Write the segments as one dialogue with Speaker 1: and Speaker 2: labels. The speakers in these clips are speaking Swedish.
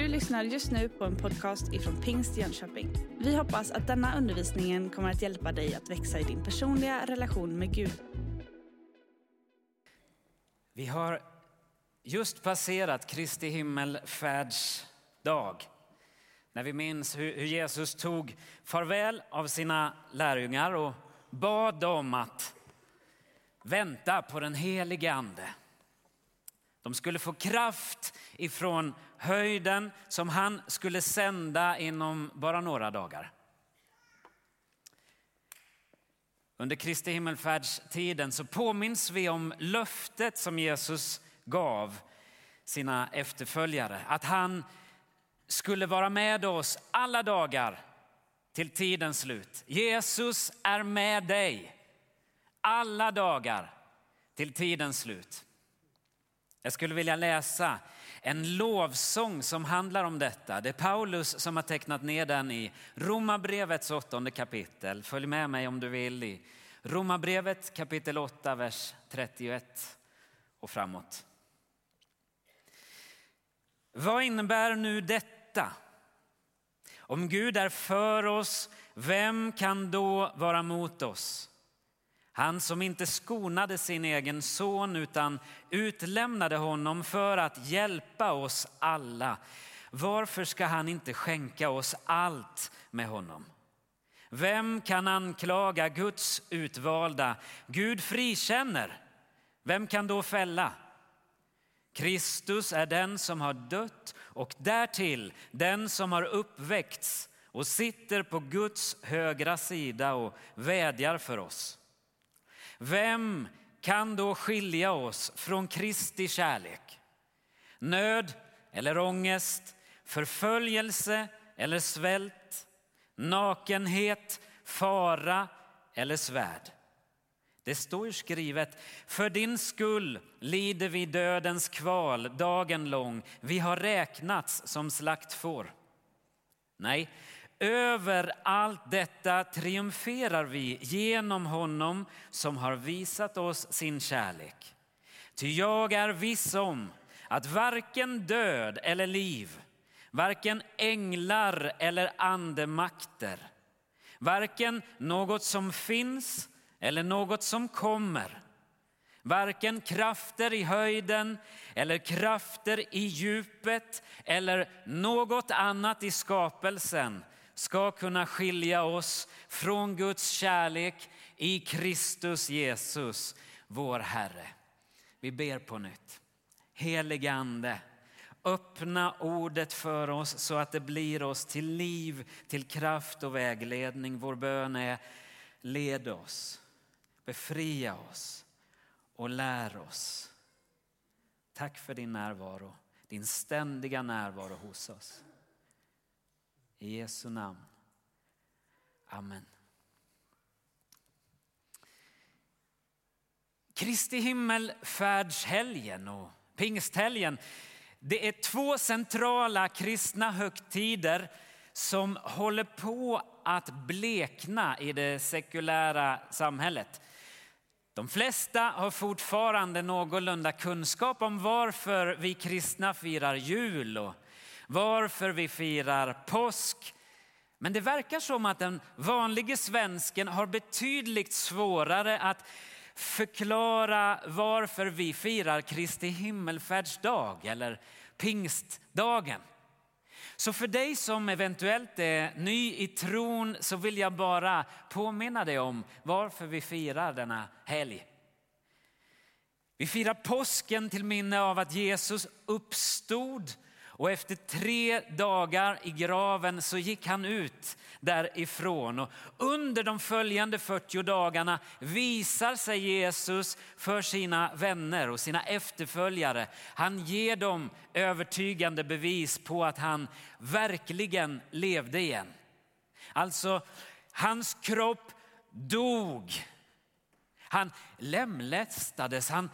Speaker 1: Du lyssnar just nu på en podcast ifrån Pingst Jönköping. Vi hoppas att denna undervisning kommer att hjälpa dig att växa i din personliga relation med Gud.
Speaker 2: Vi har just passerat Kristi himmelfärdsdag. När vi minns hur Jesus tog farväl av sina lärjungar och bad dem att vänta på den helige Ande. De skulle få kraft ifrån höjden som han skulle sända inom bara några dagar. Under Kristi himmelfärdstiden så påminns vi om löftet som Jesus gav sina efterföljare. Att han skulle vara med oss alla dagar till tidens slut. Jesus är med dig alla dagar till tidens slut. Jag skulle vilja läsa en lovsång som handlar om detta. Det är Paulus som har tecknat ner den i Romarbrevets åttonde kapitel. Följ med mig om du vill i Romarbrevet kapitel 8, vers 31 och framåt. Vad innebär nu detta? Om Gud är för oss, vem kan då vara mot oss? Han som inte skonade sin egen son utan utlämnade honom för att hjälpa oss alla. Varför ska han inte skänka oss allt med honom? Vem kan anklaga Guds utvalda? Gud frikänner. Vem kan då fälla? Kristus är den som har dött och därtill den som har uppväckts och sitter på Guds högra sida och vädjar för oss. Vem kan då skilja oss från Kristi kärlek? Nöd eller ångest, förföljelse eller svält, nakenhet, fara eller svärd. Det står ju skrivet, för din skull lider vi dödens kval dagen lång. Vi har räknats som slaktfår. Nej, över allt detta triumferar vi genom honom som har visat oss sin kärlek. Ty jag är viss om att varken död eller liv, varken änglar eller andemakter, varken något som finns eller något som kommer, varken krafter i höjden eller krafter i djupet eller något annat i skapelsen ska kunna skilja oss från Guds kärlek i Kristus Jesus, vår Herre. Vi ber på nytt. Helige Ande, öppna ordet för oss så att det blir oss till liv, till kraft och vägledning. Vår bön är led oss, befria oss och lär oss. Tack för din närvaro, din ständiga närvaro hos oss. I Jesu namn. Amen. Kristi himmelfärdshelgen och pingsthelgen det är två centrala kristna högtider som håller på att blekna i det sekulära samhället. De flesta har fortfarande någorlunda kunskap om varför vi kristna firar jul och varför vi firar påsk. Men det verkar som att den vanlige svensken har betydligt svårare att förklara varför vi firar Kristi himmelfärdsdag eller pingstdagen. Så för dig som eventuellt är ny i tron så vill jag bara påminna dig om varför vi firar denna helg. Vi firar påsken till minne av att Jesus uppstod och efter tre dagar i graven så gick han ut därifrån. Och under de följande 40 dagarna visar sig Jesus för sina vänner och sina efterföljare. Han ger dem övertygande bevis på att han verkligen levde igen. Alltså, hans kropp dog. Han lemlästades, han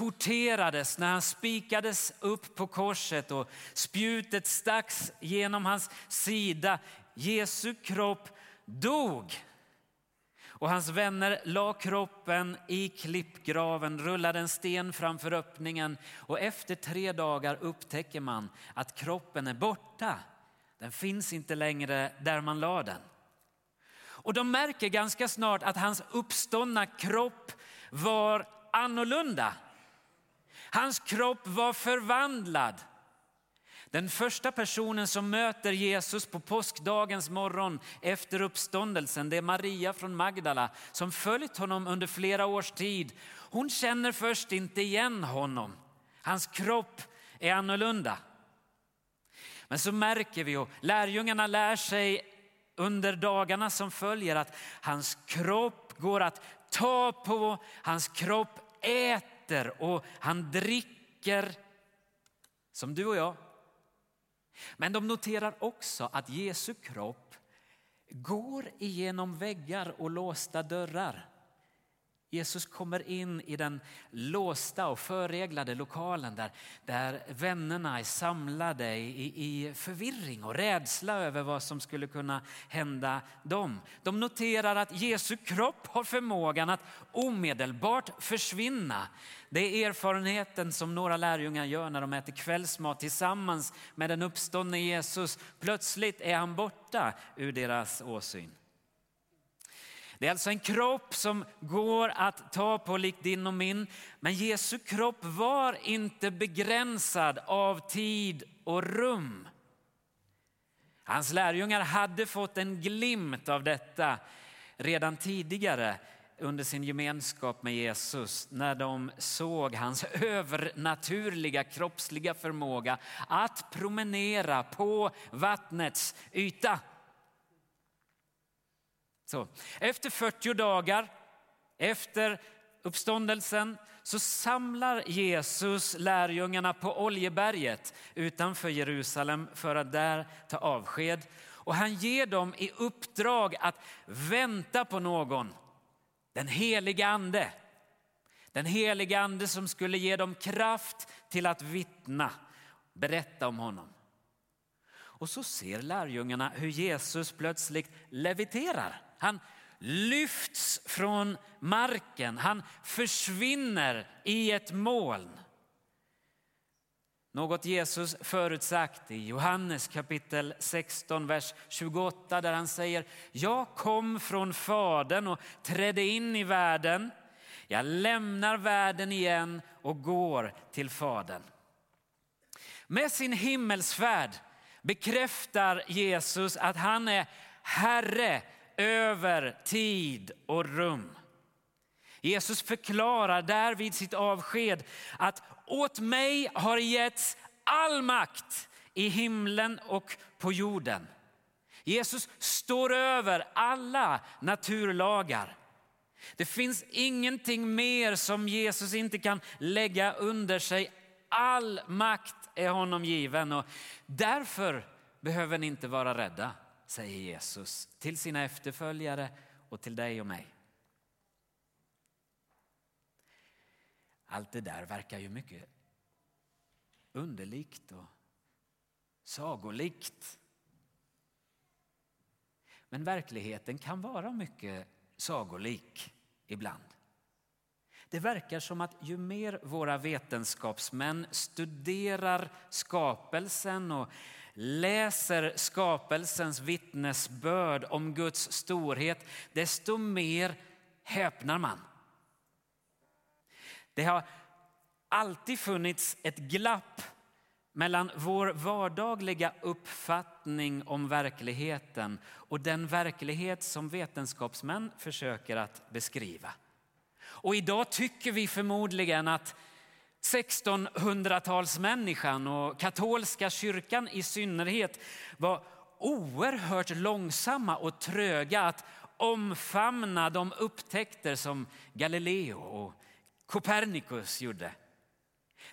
Speaker 2: torterades, när han spikades upp på korset och spjutet stacks genom hans sida. Jesu kropp dog. Och hans vänner la kroppen i klippgraven, rullade en sten framför öppningen och efter tre dagar upptäcker man att kroppen är borta. Den finns inte längre där man la den. Och de märker ganska snart att hans uppståndna kropp var annorlunda. Hans kropp var förvandlad. Den första personen som möter Jesus på påskdagens morgon efter uppståndelsen, det är Maria från Magdala som följt honom under flera års tid. Hon känner först inte igen honom. Hans kropp är annorlunda. Men så märker vi och lärjungarna lär sig under dagarna som följer att hans kropp går att ta på, hans kropp äter och han dricker som du och jag. Men de noterar också att Jesu kropp går igenom väggar och låsta dörrar. Jesus kommer in i den låsta och förreglade lokalen där, där vännerna är samlade i, i förvirring och rädsla över vad som skulle kunna hända dem. De noterar att Jesu kropp har förmågan att omedelbart försvinna. Det är erfarenheten som några lärjungar gör när de äter kvällsmat tillsammans med den uppståndne Jesus. Plötsligt är han borta ur deras åsyn. Det är alltså en kropp som går att ta på likt din och min. Men Jesu kropp var inte begränsad av tid och rum. Hans lärjungar hade fått en glimt av detta redan tidigare under sin gemenskap med Jesus när de såg hans övernaturliga kroppsliga förmåga att promenera på vattnets yta. Så, efter 40 dagar, efter uppståndelsen, så samlar Jesus lärjungarna på Oljeberget utanför Jerusalem för att där ta avsked. Och han ger dem i uppdrag att vänta på någon, den heliga ande. Den heliga ande som skulle ge dem kraft till att vittna, berätta om honom. Och så ser lärjungarna hur Jesus plötsligt leviterar. Han lyfts från marken, han försvinner i ett moln. Något Jesus förutsagt i Johannes kapitel 16, vers 28 där han säger Jag kom från Fadern och trädde in i världen. Jag lämnar världen igen och går till Fadern. Med sin himmelsfärd bekräftar Jesus att han är Herre över tid och rum. Jesus förklarar där vid sitt avsked att åt mig har getts all makt i himlen och på jorden. Jesus står över alla naturlagar. Det finns ingenting mer som Jesus inte kan lägga under sig. All makt är honom given och därför behöver ni inte vara rädda säger Jesus till sina efterföljare och till dig och mig. Allt det där verkar ju mycket underligt och sagolikt. Men verkligheten kan vara mycket sagolik ibland. Det verkar som att ju mer våra vetenskapsmän studerar skapelsen och läser skapelsens vittnesbörd om Guds storhet, desto mer häpnar man. Det har alltid funnits ett glapp mellan vår vardagliga uppfattning om verkligheten och den verklighet som vetenskapsmän försöker att beskriva. Och idag tycker vi förmodligen att 1600-talsmänniskan och katolska kyrkan i synnerhet var oerhört långsamma och tröga att omfamna de upptäckter som Galileo och Copernicus gjorde.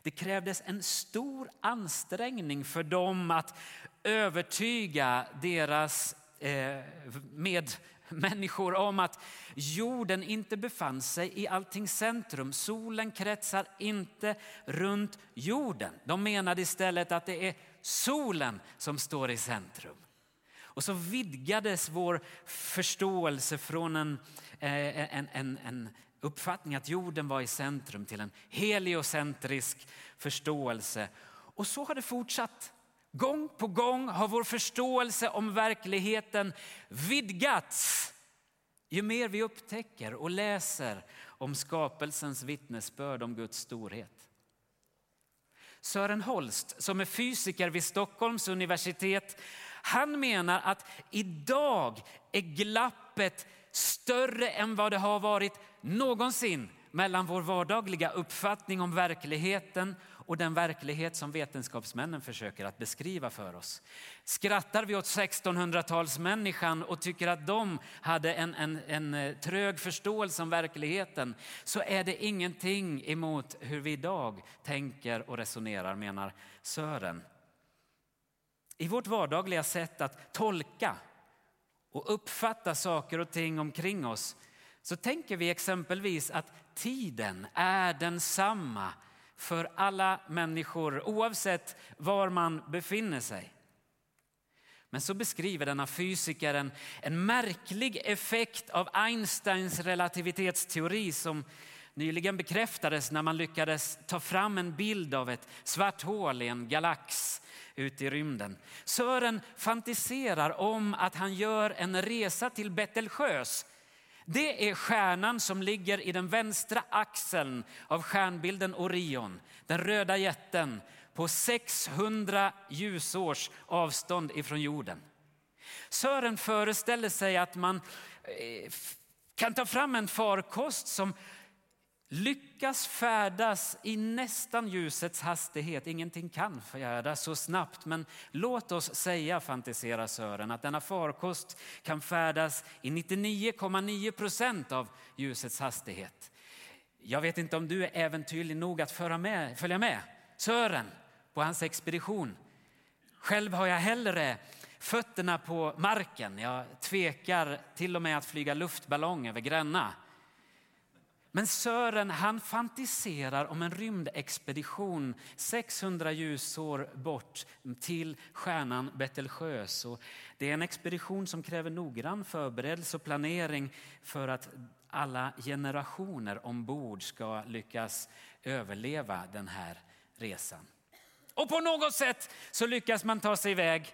Speaker 2: Det krävdes en stor ansträngning för dem att övertyga deras eh, med människor om att jorden inte befann sig i alltings centrum. Solen kretsar inte runt jorden. De menade istället att det är solen som står i centrum. Och så vidgades vår förståelse från en, eh, en, en, en uppfattning att jorden var i centrum till en heliocentrisk förståelse. Och så har det fortsatt. Gång på gång har vår förståelse om verkligheten vidgats. Ju mer vi upptäcker och läser om skapelsens vittnesbörd om Guds storhet. Sören Holst, som är fysiker vid Stockholms universitet, han menar att idag är glappet större än vad det har varit någonsin mellan vår vardagliga uppfattning om verkligheten och den verklighet som vetenskapsmännen försöker att beskriva för oss. Skrattar vi åt 1600-talsmänniskan och tycker att de hade en, en, en eh, trög förståelse om verkligheten så är det ingenting emot hur vi idag tänker och resonerar menar Sören. I vårt vardagliga sätt att tolka och uppfatta saker och ting omkring oss så tänker vi exempelvis att tiden är densamma för alla människor oavsett var man befinner sig. Men så beskriver denna fysiker en, en märklig effekt av Einsteins relativitetsteori som nyligen bekräftades när man lyckades ta fram en bild av ett svart hål i en galax ute i rymden. Sören fantiserar om att han gör en resa till Betelgeuse det är stjärnan som ligger i den vänstra axeln av stjärnbilden Orion, den röda jätten på 600 ljusårs avstånd ifrån jorden. Sören föreställer sig att man eh, kan ta fram en farkost som lyckas färdas i nästan ljusets hastighet. Ingenting kan färdas så snabbt, men låt oss säga, fantiserar Sören, att denna farkost kan färdas i 99,9 procent av ljusets hastighet. Jag vet inte om du är äventyrlig nog att föra med, följa med Sören på hans expedition. Själv har jag hellre fötterna på marken. Jag tvekar till och med att flyga luftballong över Gränna. Men Sören han fantiserar om en rymdexpedition 600 ljusår bort till stjärnan Betelgeuse. Det är en expedition som kräver noggrann förberedelse och planering för att alla generationer ombord ska lyckas överleva den här resan. Och på något sätt så lyckas man ta sig iväg.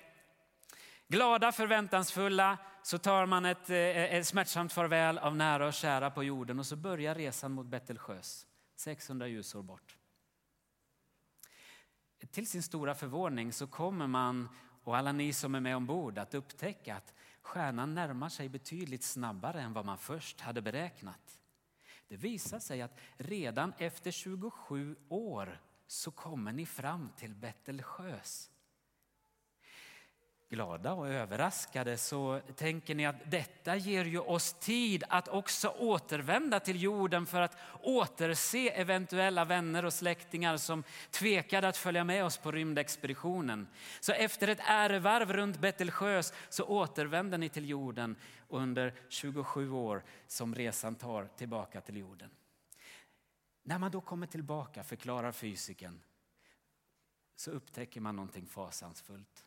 Speaker 2: Glada, förväntansfulla, så tar man ett, eh, ett smärtsamt farväl av nära och kära på jorden och så börjar resan mot Betelsjös, 600 ljusår bort. Till sin stora förvåning så kommer man och alla ni som är med ombord att upptäcka att stjärnan närmar sig betydligt snabbare än vad man först hade beräknat. Det visar sig att redan efter 27 år så kommer ni fram till Betelgeuse glada och överraskade så tänker ni att detta ger ju oss tid att också återvända till jorden för att återse eventuella vänner och släktingar som tvekade att följa med oss på rymdexpeditionen. Så efter ett ärevarv runt Betelgeuse så återvänder ni till jorden under 27 år som resan tar tillbaka till jorden. När man då kommer tillbaka, förklarar fysiken, så upptäcker man någonting fasansfullt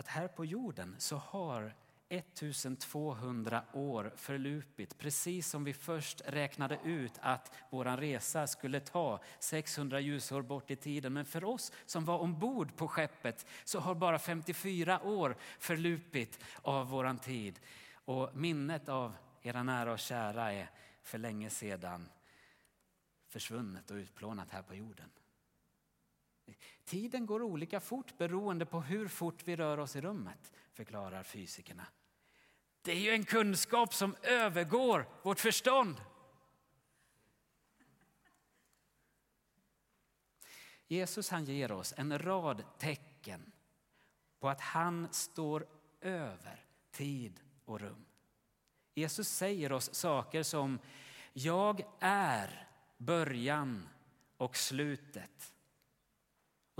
Speaker 2: att här på jorden så har 1200 år förlupit precis som vi först räknade ut att vår resa skulle ta 600 ljusår bort i tiden. Men för oss som var ombord på skeppet så har bara 54 år förlupit av vår tid. Och minnet av era nära och kära är för länge sedan försvunnet och utplånat här på jorden. Tiden går olika fort beroende på hur fort vi rör oss i rummet, förklarar fysikerna. Det är ju en kunskap som övergår vårt förstånd. Jesus han ger oss en rad tecken på att han står över tid och rum. Jesus säger oss saker som jag är början och slutet.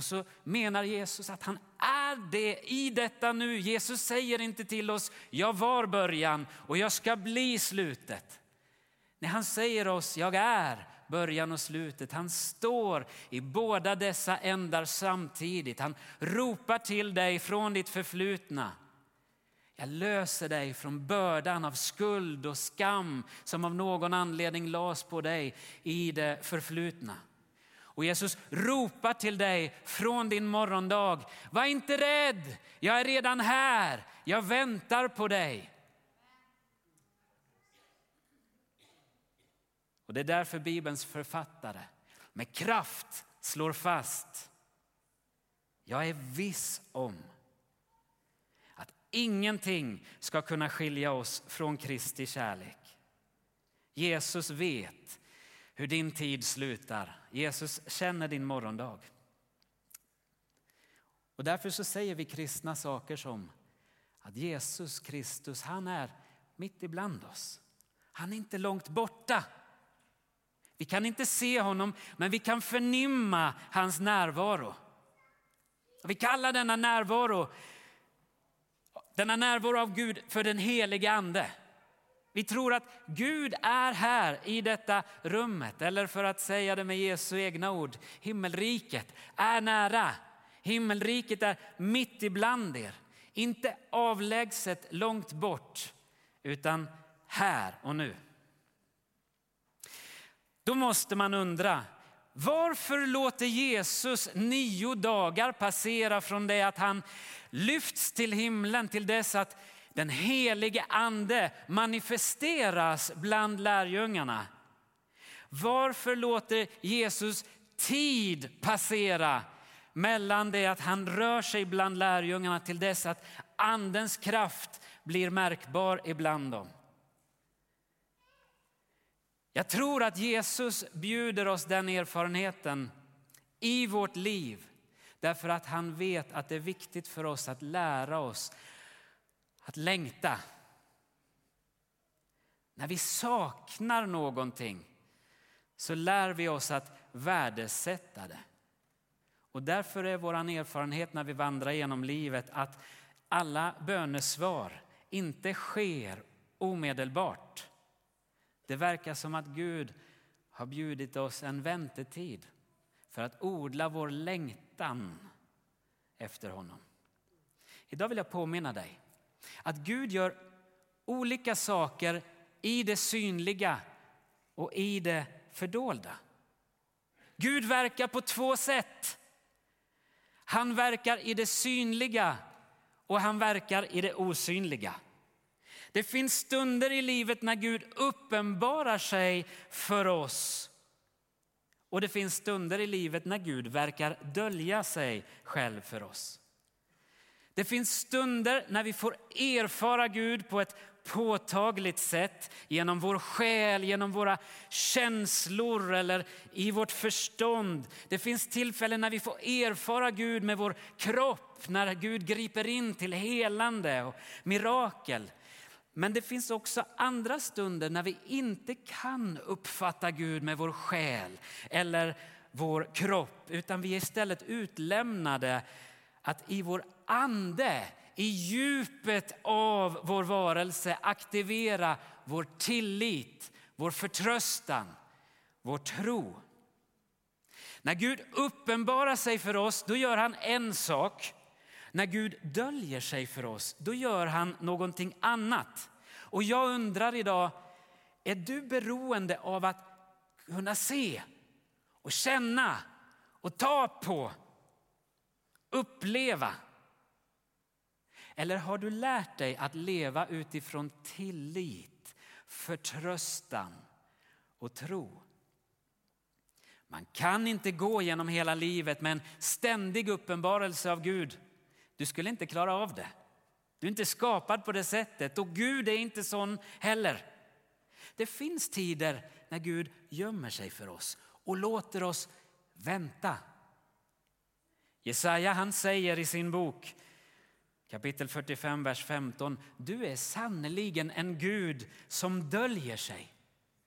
Speaker 2: Och så menar Jesus att han är det i detta nu. Jesus säger inte till oss, jag var början och jag ska bli slutet. När han säger oss, jag är början och slutet. Han står i båda dessa ändar samtidigt. Han ropar till dig från ditt förflutna. Jag löser dig från bördan av skuld och skam som av någon anledning lades på dig i det förflutna. Och Jesus ropar till dig från din morgondag. Var inte rädd, jag är redan här. Jag väntar på dig. Och Det är därför Bibelns författare med kraft slår fast. Jag är viss om att ingenting ska kunna skilja oss från Kristi kärlek. Jesus vet hur din tid slutar. Jesus känner din morgondag. Och därför så säger vi kristna saker som att Jesus Kristus, han är mitt ibland oss. Han är inte långt borta. Vi kan inte se honom, men vi kan förnimma hans närvaro. Vi kallar denna närvaro, denna närvaro av Gud för den helige ande. Vi tror att Gud är här i detta rummet, eller för att säga det med Jesu egna ord, himmelriket är nära. Himmelriket är mitt ibland er, inte avlägset långt bort, utan här och nu. Då måste man undra, varför låter Jesus nio dagar passera från det att han lyfts till himlen till dess att den helige ande manifesteras bland lärjungarna? Varför låter Jesus tid passera mellan det att han rör sig bland lärjungarna till dess att andens kraft blir märkbar ibland dem? Jag tror att Jesus bjuder oss den erfarenheten i vårt liv därför att han vet att det är viktigt för oss att lära oss att längta. När vi saknar någonting så lär vi oss att värdesätta det. Och därför är vår erfarenhet när vi vandrar genom livet att alla bönesvar inte sker omedelbart. Det verkar som att Gud har bjudit oss en väntetid för att odla vår längtan efter honom. Idag vill jag påminna dig att Gud gör olika saker i det synliga och i det fördolda. Gud verkar på två sätt. Han verkar i det synliga och han verkar i det osynliga. Det finns stunder i livet när Gud uppenbarar sig för oss. Och det finns stunder i livet när Gud verkar dölja sig själv för oss. Det finns stunder när vi får erfara Gud på ett påtagligt sätt genom vår själ, genom våra känslor eller i vårt förstånd. Det finns tillfällen när vi får erfara Gud med vår kropp, när Gud griper in till helande och mirakel. Men det finns också andra stunder när vi inte kan uppfatta Gud med vår själ eller vår kropp, utan vi är istället utlämnade att i vår ande, i djupet av vår varelse aktivera vår tillit, vår förtröstan, vår tro. När Gud uppenbarar sig för oss, då gör han en sak. När Gud döljer sig för oss, då gör han någonting annat. Och jag undrar idag, är du beroende av att kunna se och känna och ta på, uppleva? Eller har du lärt dig att leva utifrån tillit, förtröstan och tro? Man kan inte gå genom hela livet med en ständig uppenbarelse av Gud. Du skulle inte klara av det. Du är inte skapad på det sättet och Gud är inte sån heller. Det finns tider när Gud gömmer sig för oss och låter oss vänta. Jesaja han säger i sin bok kapitel 45, vers 15. Du är sannerligen en Gud som döljer sig.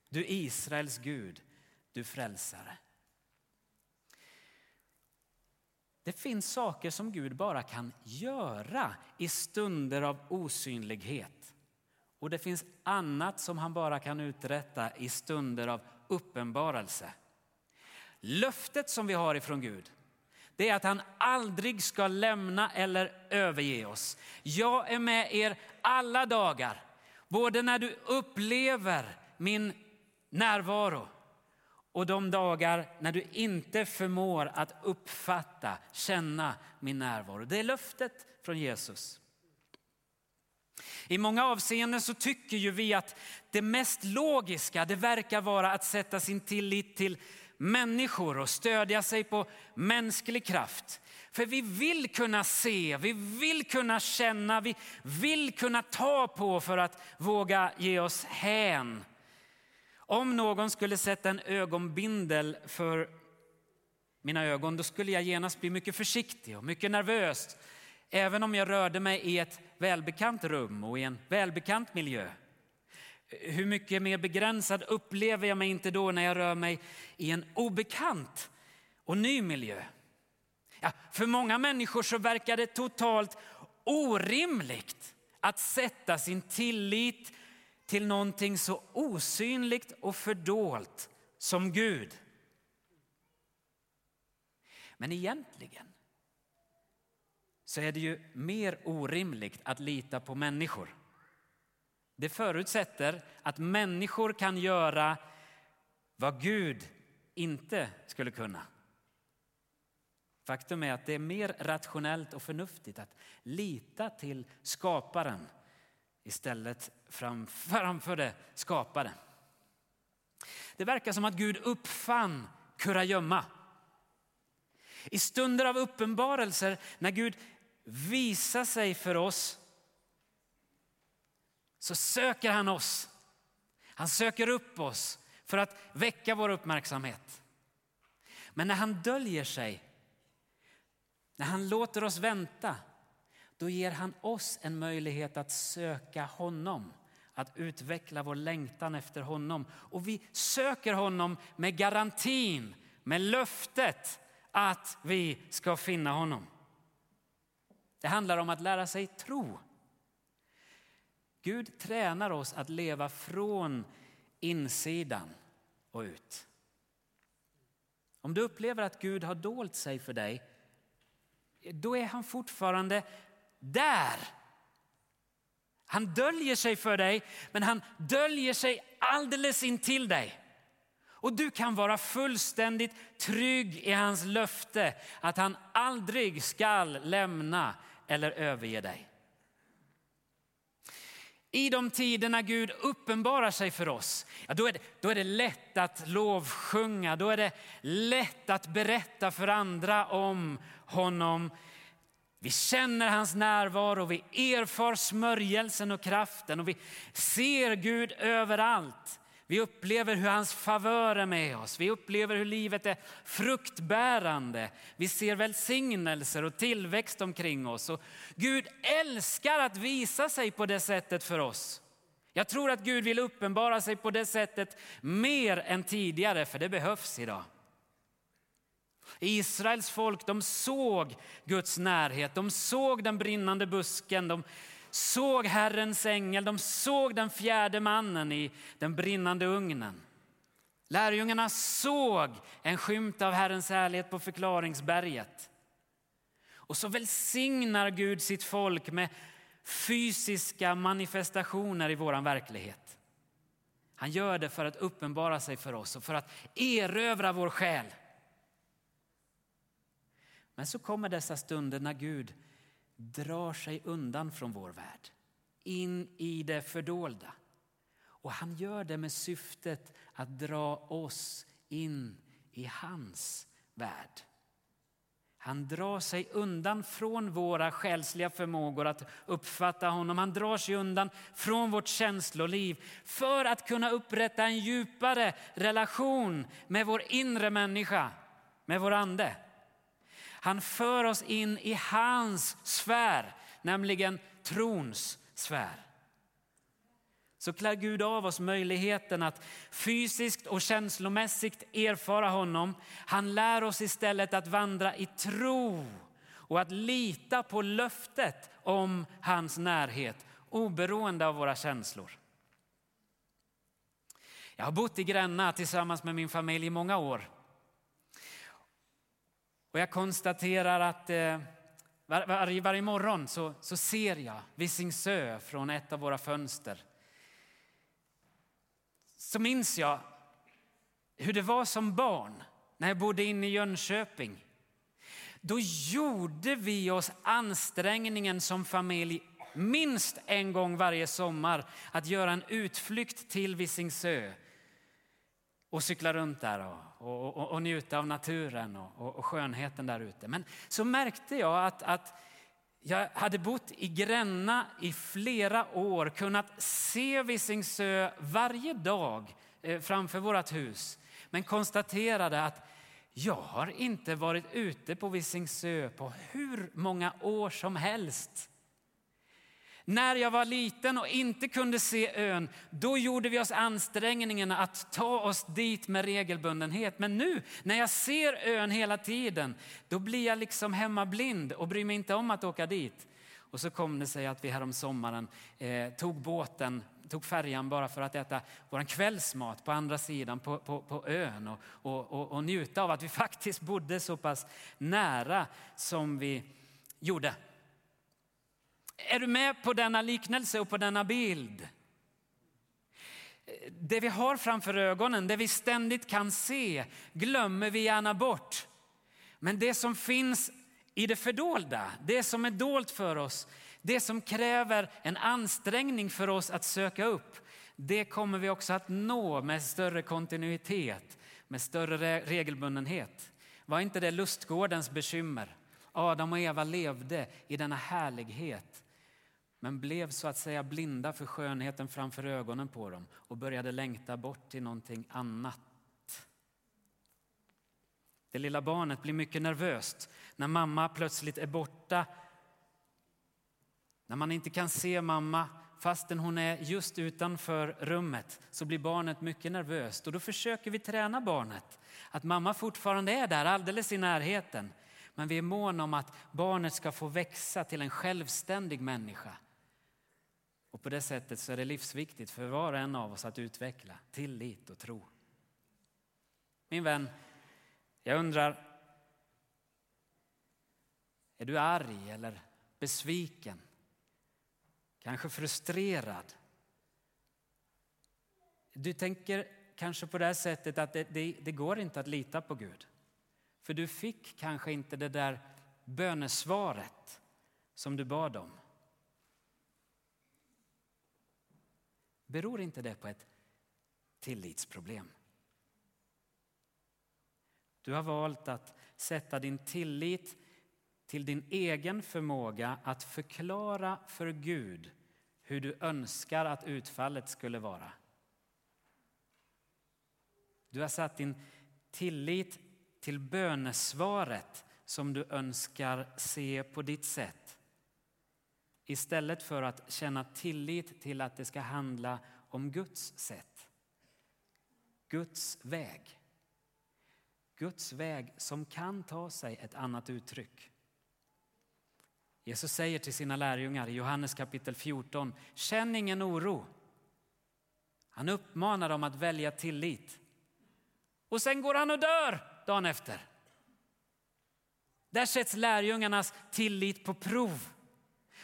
Speaker 2: Du Israels Gud, du frälsare. Det finns saker som Gud bara kan göra i stunder av osynlighet. Och det finns annat som han bara kan uträtta i stunder av uppenbarelse. Löftet som vi har ifrån Gud, det är att han aldrig ska lämna eller överge oss. Jag är med er alla dagar, både när du upplever min närvaro och de dagar när du inte förmår att uppfatta, känna min närvaro. Det är löftet från Jesus. I många avseenden så tycker ju vi att det mest logiska det verkar vara att sätta sin tillit till människor och stödja sig på mänsklig kraft. För vi vill kunna se, vi vill kunna känna, vi vill kunna ta på för att våga ge oss hän. Om någon skulle sätta en ögonbindel för mina ögon då skulle jag genast bli mycket försiktig och mycket nervös. Även om jag rörde mig i ett välbekant rum och i en välbekant miljö. Hur mycket mer begränsad upplever jag mig inte då när jag rör mig i en obekant och ny miljö? Ja, för många människor så verkar det totalt orimligt att sätta sin tillit till någonting så osynligt och fördolt som Gud. Men egentligen så är det ju mer orimligt att lita på människor. Det förutsätter att människor kan göra vad Gud inte skulle kunna. Faktum är att det är mer rationellt och förnuftigt att lita till skaparen istället framför det skapade. Det verkar som att Gud uppfann kurragömma. I stunder av uppenbarelser när Gud visar sig för oss så söker han oss. Han söker upp oss för att väcka vår uppmärksamhet. Men när han döljer sig, när han låter oss vänta, då ger han oss en möjlighet att söka honom, att utveckla vår längtan efter honom. Och vi söker honom med garantin, med löftet att vi ska finna honom. Det handlar om att lära sig tro. Gud tränar oss att leva från insidan och ut. Om du upplever att Gud har dolt sig för dig, då är han fortfarande där. Han döljer sig för dig, men han döljer sig alldeles intill dig. Och du kan vara fullständigt trygg i hans löfte att han aldrig skall lämna eller överge dig. I de tider när Gud uppenbarar sig för oss, ja, då, är det, då är det lätt att lovsjunga, då är det lätt att berätta för andra om honom. Vi känner hans närvaro, vi erfar smörjelsen och kraften och vi ser Gud överallt. Vi upplever hur hans favör är med oss. Vi upplever hur livet är fruktbärande. Vi ser välsignelser och tillväxt omkring oss. Och Gud älskar att visa sig på det sättet för oss. Jag tror att Gud vill uppenbara sig på det sättet mer än tidigare, för det behövs idag. Israels folk de såg Guds närhet, de såg den brinnande busken, de såg Herrens ängel, de såg den fjärde mannen i den brinnande ugnen. Lärjungarna såg en skymt av Herrens härlighet på förklaringsberget. Och så välsignar Gud sitt folk med fysiska manifestationer i vår verklighet. Han gör det för att uppenbara sig för oss och för att erövra vår själ. Men så kommer dessa stunder när Gud drar sig undan från vår värld, in i det fördolda. Och han gör det med syftet att dra oss in i hans värld. Han drar sig undan från våra själsliga förmågor att uppfatta honom. Han drar sig undan från vårt känsloliv för att kunna upprätta en djupare relation med vår inre människa, med vår ande. Han för oss in i hans sfär, nämligen trons sfär. Så klär Gud av oss möjligheten att fysiskt och känslomässigt erfara honom. Han lär oss istället att vandra i tro och att lita på löftet om hans närhet oberoende av våra känslor. Jag har bott i Gränna tillsammans med min familj i många år. Och jag konstaterar att eh, var, var, varje morgon så, så ser jag Visingsö från ett av våra fönster. Så minns jag hur det var som barn när jag bodde inne i Jönköping. Då gjorde vi oss ansträngningen som familj minst en gång varje sommar att göra en utflykt till Visingsö och cykla runt där och, och, och njuta av naturen och, och, skönheten där ute. Men så märkte jag att, att jag hade bott i Gränna i flera år, kunnat se Visingsö varje dag eh, framför vårt hus. Men konstaterade att jag har inte varit ute på Visingsö på hur många år som helst. När jag var liten och inte kunde se ön, då gjorde vi oss ansträngningen att ta oss dit med regelbundenhet. Men nu när jag ser ön hela tiden, då blir jag liksom hemmablind och bryr mig inte om att åka dit. Och så kom det sig att vi härom sommaren eh, tog båten, tog färjan bara för att äta vår kvällsmat på andra sidan på, på, på ön och, och, och, och njuta av att vi faktiskt bodde så pass nära som vi gjorde. Är du med på denna liknelse och på denna bild? Det vi har framför ögonen, det vi ständigt kan se, glömmer vi gärna bort. Men det som finns i det fördolda, det som är dolt för oss, det som kräver en ansträngning för oss att söka upp, det kommer vi också att nå med större kontinuitet, med större regelbundenhet. Var inte det lustgårdens bekymmer? Adam och Eva levde i denna härlighet men blev så att säga blinda för skönheten framför ögonen på dem och började längta bort till någonting annat. Det lilla barnet blir mycket nervöst när mamma plötsligt är borta. När man inte kan se mamma fastän hon är just utanför rummet så blir barnet mycket nervöst och då försöker vi träna barnet att mamma fortfarande är där alldeles i närheten. Men vi är måna om att barnet ska få växa till en självständig människa och på det sättet så är det livsviktigt för var och en av oss att utveckla tillit och tro. Min vän, jag undrar, är du arg eller besviken? Kanske frustrerad? Du tänker kanske på det här sättet att det, det, det går inte att lita på Gud. För du fick kanske inte det där bönesvaret som du bad om. Beror inte det på ett tillitsproblem? Du har valt att sätta din tillit till din egen förmåga att förklara för Gud hur du önskar att utfallet skulle vara. Du har satt din tillit till bönesvaret som du önskar se på ditt sätt istället för att känna tillit till att det ska handla om Guds sätt. Guds väg. Guds väg som kan ta sig ett annat uttryck. Jesus säger till sina lärjungar i Johannes kapitel 14, känn ingen oro. Han uppmanar dem att välja tillit. Och sen går han och dör dagen efter. Där sätts lärjungarnas tillit på prov.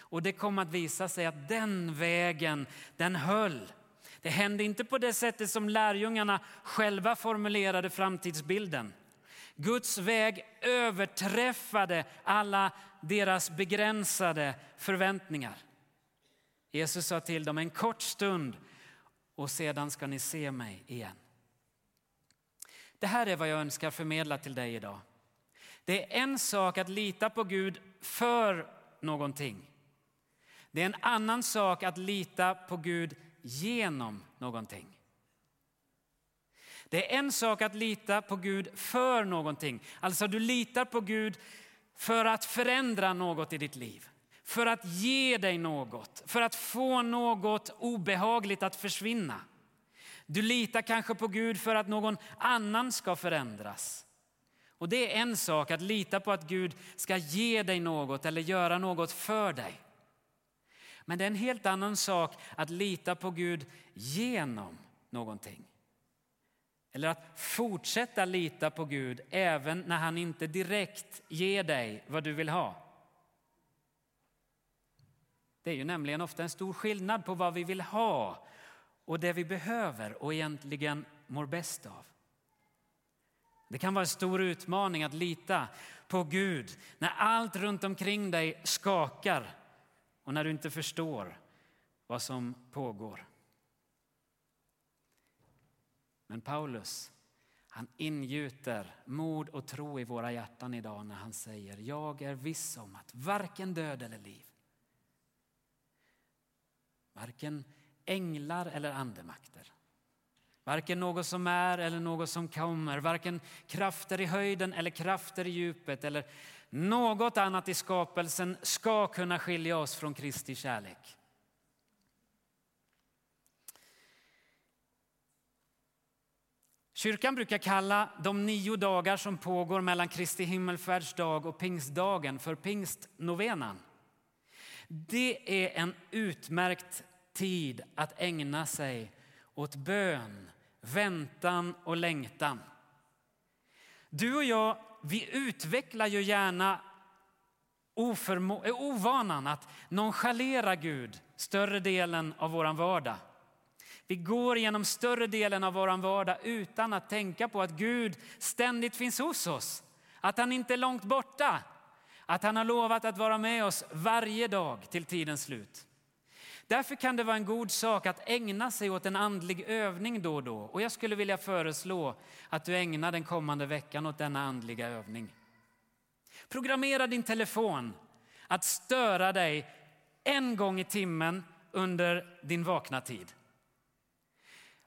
Speaker 2: Och det kom att visa sig att den vägen, den höll. Det hände inte på det sättet som lärjungarna själva formulerade framtidsbilden. Guds väg överträffade alla deras begränsade förväntningar. Jesus sa till dem en kort stund och sedan ska ni se mig igen. Det här är vad jag önskar förmedla till dig idag. Det är en sak att lita på Gud för någonting. Det är en annan sak att lita på Gud genom någonting. Det är en sak att lita på Gud för någonting. Alltså du litar på Gud för att förändra något i ditt liv. För att ge dig något, för att få något obehagligt att försvinna. Du litar kanske på Gud för att någon annan ska förändras. Och det är en sak att lita på att Gud ska ge dig något eller göra något för dig. Men det är en helt annan sak att lita på Gud genom någonting. Eller att fortsätta lita på Gud även när han inte direkt ger dig vad du vill ha. Det är ju nämligen ofta en stor skillnad på vad vi vill ha och det vi behöver och egentligen mår bäst av. Det kan vara en stor utmaning att lita på Gud när allt runt omkring dig skakar och när du inte förstår vad som pågår. Men Paulus, han ingjuter mod och tro i våra hjärtan idag när han säger jag är viss om att varken död eller liv, varken änglar eller andemakter, varken något som är eller något som kommer, varken krafter i höjden eller krafter i djupet eller något annat i skapelsen ska kunna skilja oss från Kristi kärlek. Kyrkan brukar kalla de nio dagar som pågår mellan Kristi himmelfärdsdag och pingstdagen för pingstnovenan. Det är en utmärkt tid att ägna sig åt bön, väntan och längtan. Du och jag, vi utvecklar ju gärna eh, ovanan att nonchalera Gud större delen av vår vardag. Vi går genom större delen av vår vardag utan att tänka på att Gud ständigt finns hos oss. Att han inte är långt borta. Att han har lovat att vara med oss varje dag till tidens slut. Därför kan det vara en god sak att ägna sig åt en andlig övning då och då. Och jag skulle vilja föreslå att du ägnar den kommande veckan åt denna andliga övning. Programmera din telefon att störa dig en gång i timmen under din vakna tid.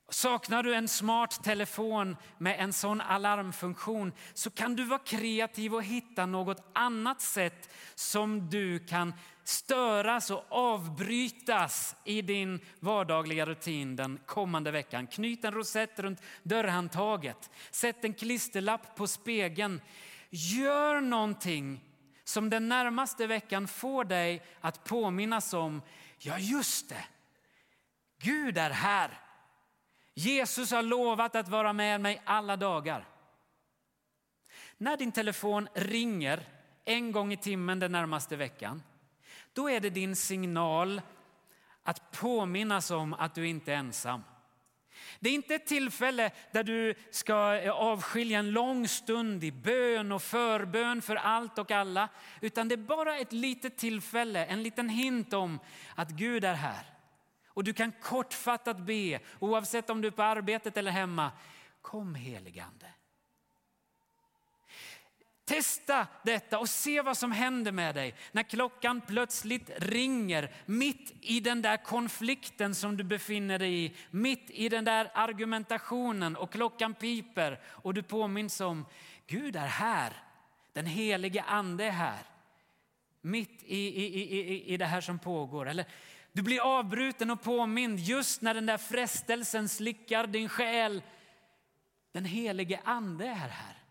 Speaker 2: Saknar du en smart telefon med en sån alarmfunktion så kan du vara kreativ och hitta något annat sätt som du kan störas och avbrytas i din vardagliga rutin den kommande veckan. Knyt en rosett runt dörrhandtaget. Sätt en klisterlapp på spegeln. Gör någonting som den närmaste veckan får dig att påminnas om, ja just det, Gud är här. Jesus har lovat att vara med mig alla dagar. När din telefon ringer en gång i timmen den närmaste veckan, då är det din signal att påminnas om att du inte är ensam. Det är inte ett tillfälle där du ska avskilja en lång stund i bön och förbön för allt och alla, utan det är bara ett litet tillfälle, en liten hint om att Gud är här. Och du kan kortfattat be, oavsett om du är på arbetet eller hemma. Kom heligande. Testa detta och se vad som händer med dig när klockan plötsligt ringer mitt i den där konflikten som du befinner dig i. Mitt i den där argumentationen och klockan piper och du påminns om Gud är här. Den helige ande är här. Mitt i, i, i, i det här som pågår. Eller du blir avbruten och påmind just när den där frestelsen slickar din själ. Den helige ande är här.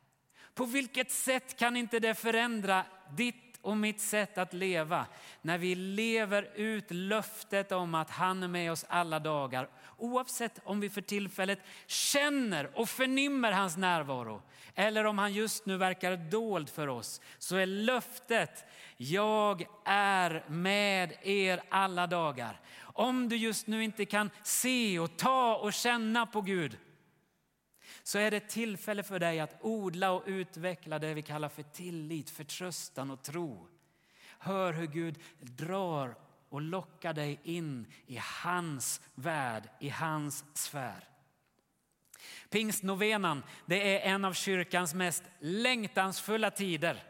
Speaker 2: På vilket sätt kan inte det förändra ditt och mitt sätt att leva när vi lever ut löftet om att han är med oss alla dagar. Oavsett om vi för tillfället känner och förnimmer hans närvaro eller om han just nu verkar dold för oss så är löftet jag är med er alla dagar. Om du just nu inte kan se och ta och känna på Gud så är det ett tillfälle för dig att odla och utveckla det vi kallar för tillit, förtröstan och tro. Hör hur Gud drar och lockar dig in i hans värld, i hans sfär. Pingstnovenan det är en av kyrkans mest längtansfulla tider.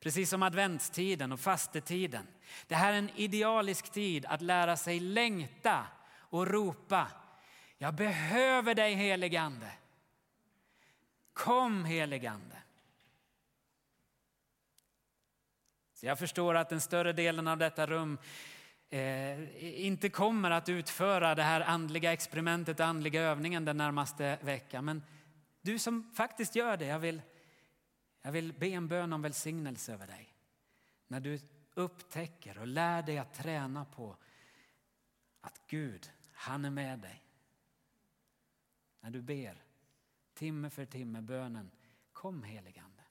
Speaker 2: Precis som adventstiden och fastetiden. Det här är en idealisk tid att lära sig längta och ropa. Jag behöver dig heligande. Kom heligande. Så jag förstår att den större delen av detta rum eh, inte kommer att utföra det här andliga experimentet, andliga övningen den närmaste veckan. Men du som faktiskt gör det, jag vill, jag vill be en bön om välsignelse över dig. När du upptäcker och lär dig att träna på att Gud, han är med dig. När du ber timme för timme bönen Kom heligande.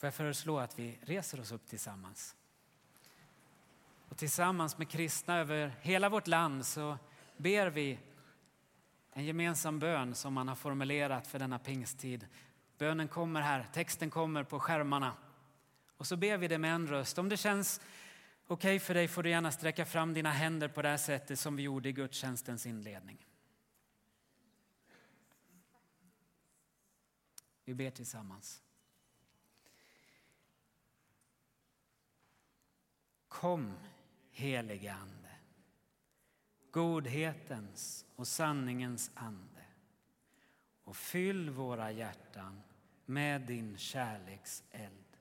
Speaker 2: Får jag föreslå att vi reser oss upp tillsammans. Och tillsammans med kristna över hela vårt land så ber vi en gemensam bön som man har formulerat för denna pingsttid. Bönen kommer här, texten kommer på skärmarna. Och så ber vi det med en röst. Om det känns okej okay för dig får du gärna sträcka fram dina händer på det här sättet som vi gjorde i gudstjänstens inledning. Vi ber tillsammans. Kom, helige Ande, godhetens och sanningens ande och fyll våra hjärtan med din kärlekseld.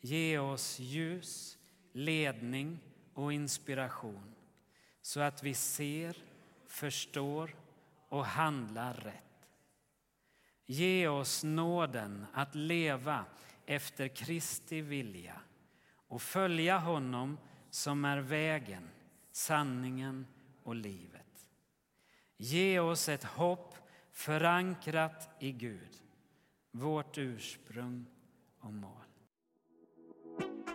Speaker 2: Ge oss ljus, ledning och inspiration så att vi ser, förstår och handlar rätt. Ge oss nåden att leva efter Kristi vilja och följa honom som är vägen, sanningen och livet. Ge oss ett hopp förankrat i Gud, vårt ursprung och mål.